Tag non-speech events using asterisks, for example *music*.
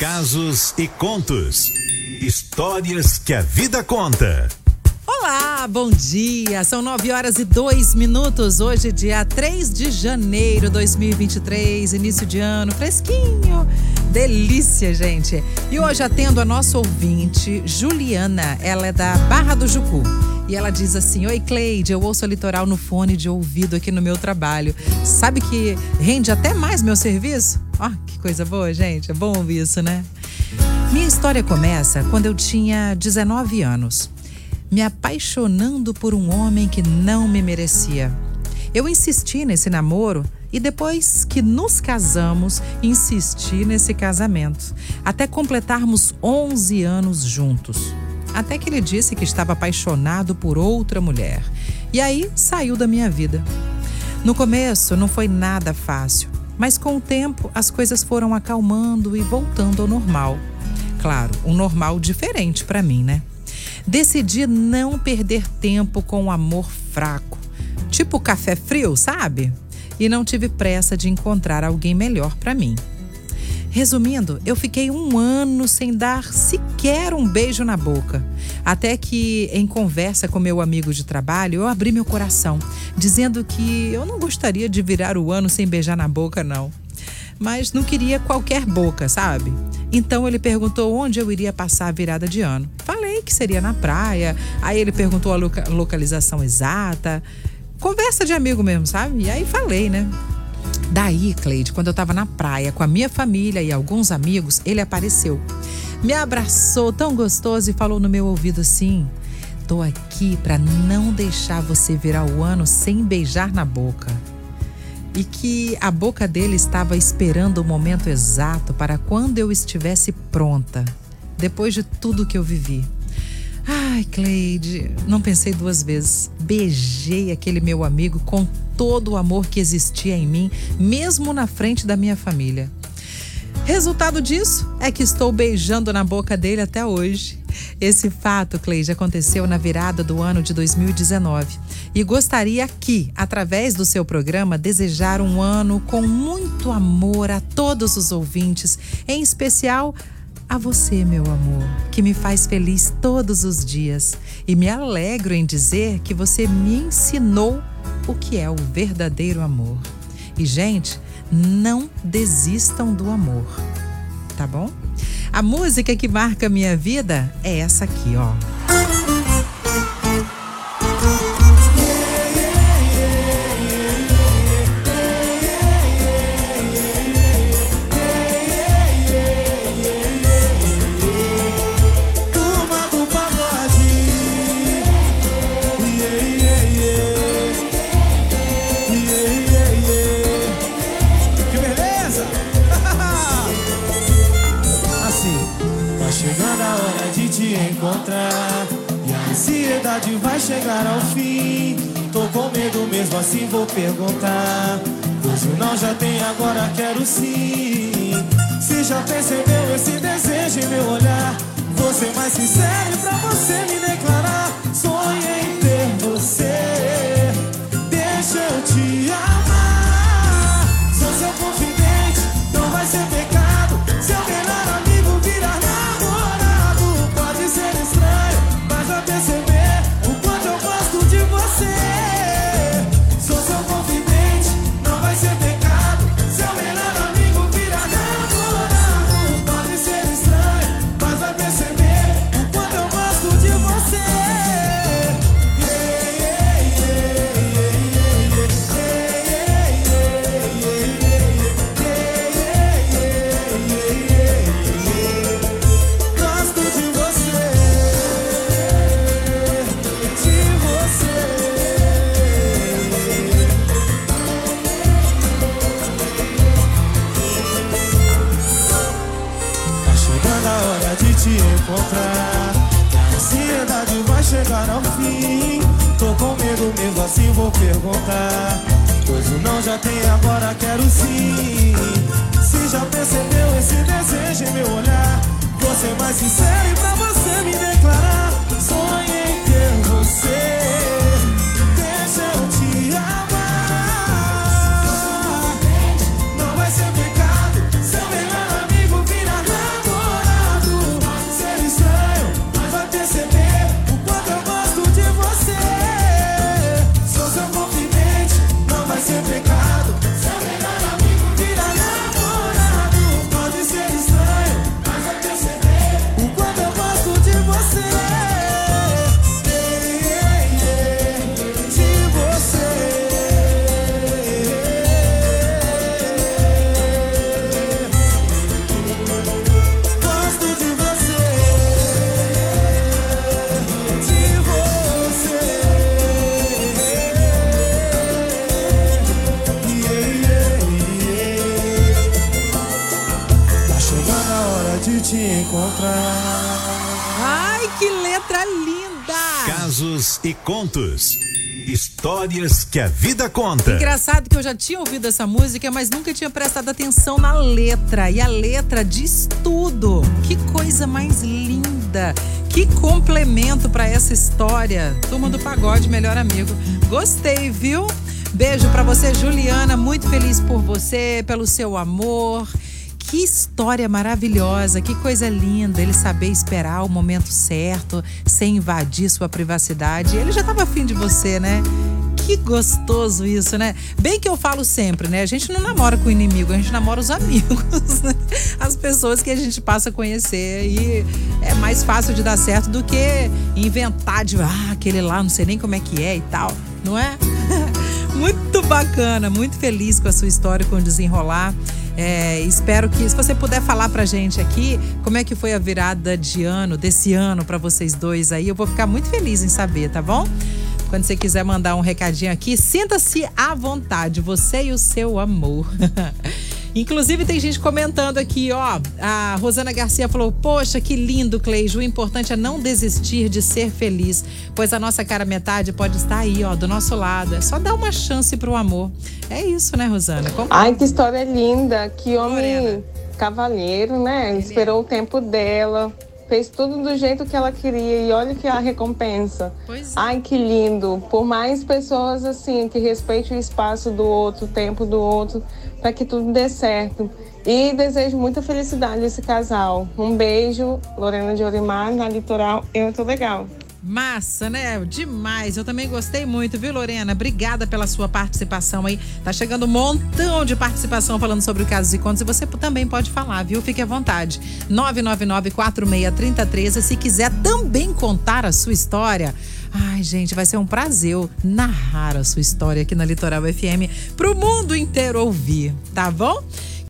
casos e contos. Histórias que a vida conta. Olá, bom dia. São nove horas e dois minutos. Hoje, dia 3 de janeiro de 2023, início de ano, fresquinho. Delícia, gente. E hoje atendo a nossa ouvinte, Juliana. Ela é da Barra do Jucu. E ela diz assim: Oi, Cleide, eu ouço a litoral no fone de ouvido aqui no meu trabalho. Sabe que rende até mais meu serviço? Ó, oh, que coisa boa, gente. É bom ouvir isso, né? Minha história começa quando eu tinha 19 anos, me apaixonando por um homem que não me merecia. Eu insisti nesse namoro e depois que nos casamos, insisti nesse casamento, até completarmos 11 anos juntos. Até que ele disse que estava apaixonado por outra mulher. E aí saiu da minha vida. No começo não foi nada fácil, mas com o tempo as coisas foram acalmando e voltando ao normal. Claro, um normal diferente para mim, né? Decidi não perder tempo com um amor fraco, tipo café frio, sabe? E não tive pressa de encontrar alguém melhor para mim. Resumindo, eu fiquei um ano sem dar sequer um beijo na boca. Até que, em conversa com meu amigo de trabalho, eu abri meu coração, dizendo que eu não gostaria de virar o ano sem beijar na boca, não. Mas não queria qualquer boca, sabe? Então ele perguntou onde eu iria passar a virada de ano. Falei que seria na praia. Aí ele perguntou a loca localização exata. Conversa de amigo mesmo, sabe? E aí falei, né? Daí, Cleide, quando eu estava na praia com a minha família e alguns amigos, ele apareceu. Me abraçou tão gostoso e falou no meu ouvido assim: Tô aqui para não deixar você virar o ano sem beijar na boca. E que a boca dele estava esperando o momento exato para quando eu estivesse pronta, depois de tudo que eu vivi. Ai, Cleide, não pensei duas vezes. Beijei aquele meu amigo com todo o amor que existia em mim, mesmo na frente da minha família. Resultado disso é que estou beijando na boca dele até hoje. Esse fato, Cleide, aconteceu na virada do ano de 2019. E gostaria aqui, através do seu programa, desejar um ano com muito amor a todos os ouvintes, em especial a você, meu amor, que me faz feliz todos os dias e me alegro em dizer que você me ensinou o que é o verdadeiro amor. E, gente, não desistam do amor, tá bom? A música que marca minha vida é essa aqui, ó. Encontrar. E a ansiedade vai chegar ao fim. Tô com medo mesmo assim vou perguntar. Pois o não já tem, agora quero sim. Se já percebeu esse desejo em meu olhar? Vou ser mais sincero pra você me te encontrar. A ansiedade vai chegar ao fim. Tô com medo mesmo assim vou perguntar. Pois o não já tem, agora quero sim. Se já percebeu esse desejo em meu olhar, vou ser mais sincero e pra você na hora de te encontrar. Ai, que letra linda! Casos e contos. Histórias que a vida conta. Engraçado que eu já tinha ouvido essa música, mas nunca tinha prestado atenção na letra. E a letra diz tudo. Que coisa mais linda. Que complemento para essa história. Turma do Pagode, melhor amigo. Gostei, viu? Beijo para você, Juliana. Muito feliz por você, pelo seu amor. Que história maravilhosa, que coisa linda ele saber esperar o momento certo, sem invadir sua privacidade. Ele já estava afim de você, né? Que gostoso isso, né? Bem que eu falo sempre, né? A gente não namora com o inimigo, a gente namora os *laughs* amigos, né? as pessoas que a gente passa a conhecer. E é mais fácil de dar certo do que inventar de, ah, aquele lá, não sei nem como é que é e tal, não é? *laughs* muito bacana, muito feliz com a sua história, com o desenrolar. É, espero que, se você puder falar pra gente aqui, como é que foi a virada de ano, desse ano para vocês dois aí, eu vou ficar muito feliz em saber, tá bom? Quando você quiser mandar um recadinho aqui, sinta-se à vontade, você e o seu amor. *laughs* Inclusive, tem gente comentando aqui, ó. A Rosana Garcia falou: Poxa, que lindo, Cleijo. O importante é não desistir de ser feliz, pois a nossa cara metade pode estar aí, ó, do nosso lado. É só dar uma chance pro amor. É isso, né, Rosana? Como... Ai, que história linda. Que homem Morena. cavalheiro, né? Ele Esperou é. o tempo dela fez tudo do jeito que ela queria e olha que a recompensa. Pois é. Ai, que lindo. Por mais pessoas assim que respeitem o espaço do outro, o tempo do outro, para que tudo dê certo. E desejo muita felicidade a esse casal. Um beijo, Lorena de Orimar, na Litoral. Eu tô legal. Massa, né? Demais. Eu também gostei muito, viu, Lorena? Obrigada pela sua participação aí. Tá chegando um montão de participação falando sobre o casos e contos e você também pode falar, viu? Fique à vontade. 999-463013. Se quiser também contar a sua história. Ai, gente, vai ser um prazer narrar a sua história aqui na Litoral FM pro mundo inteiro ouvir, tá bom?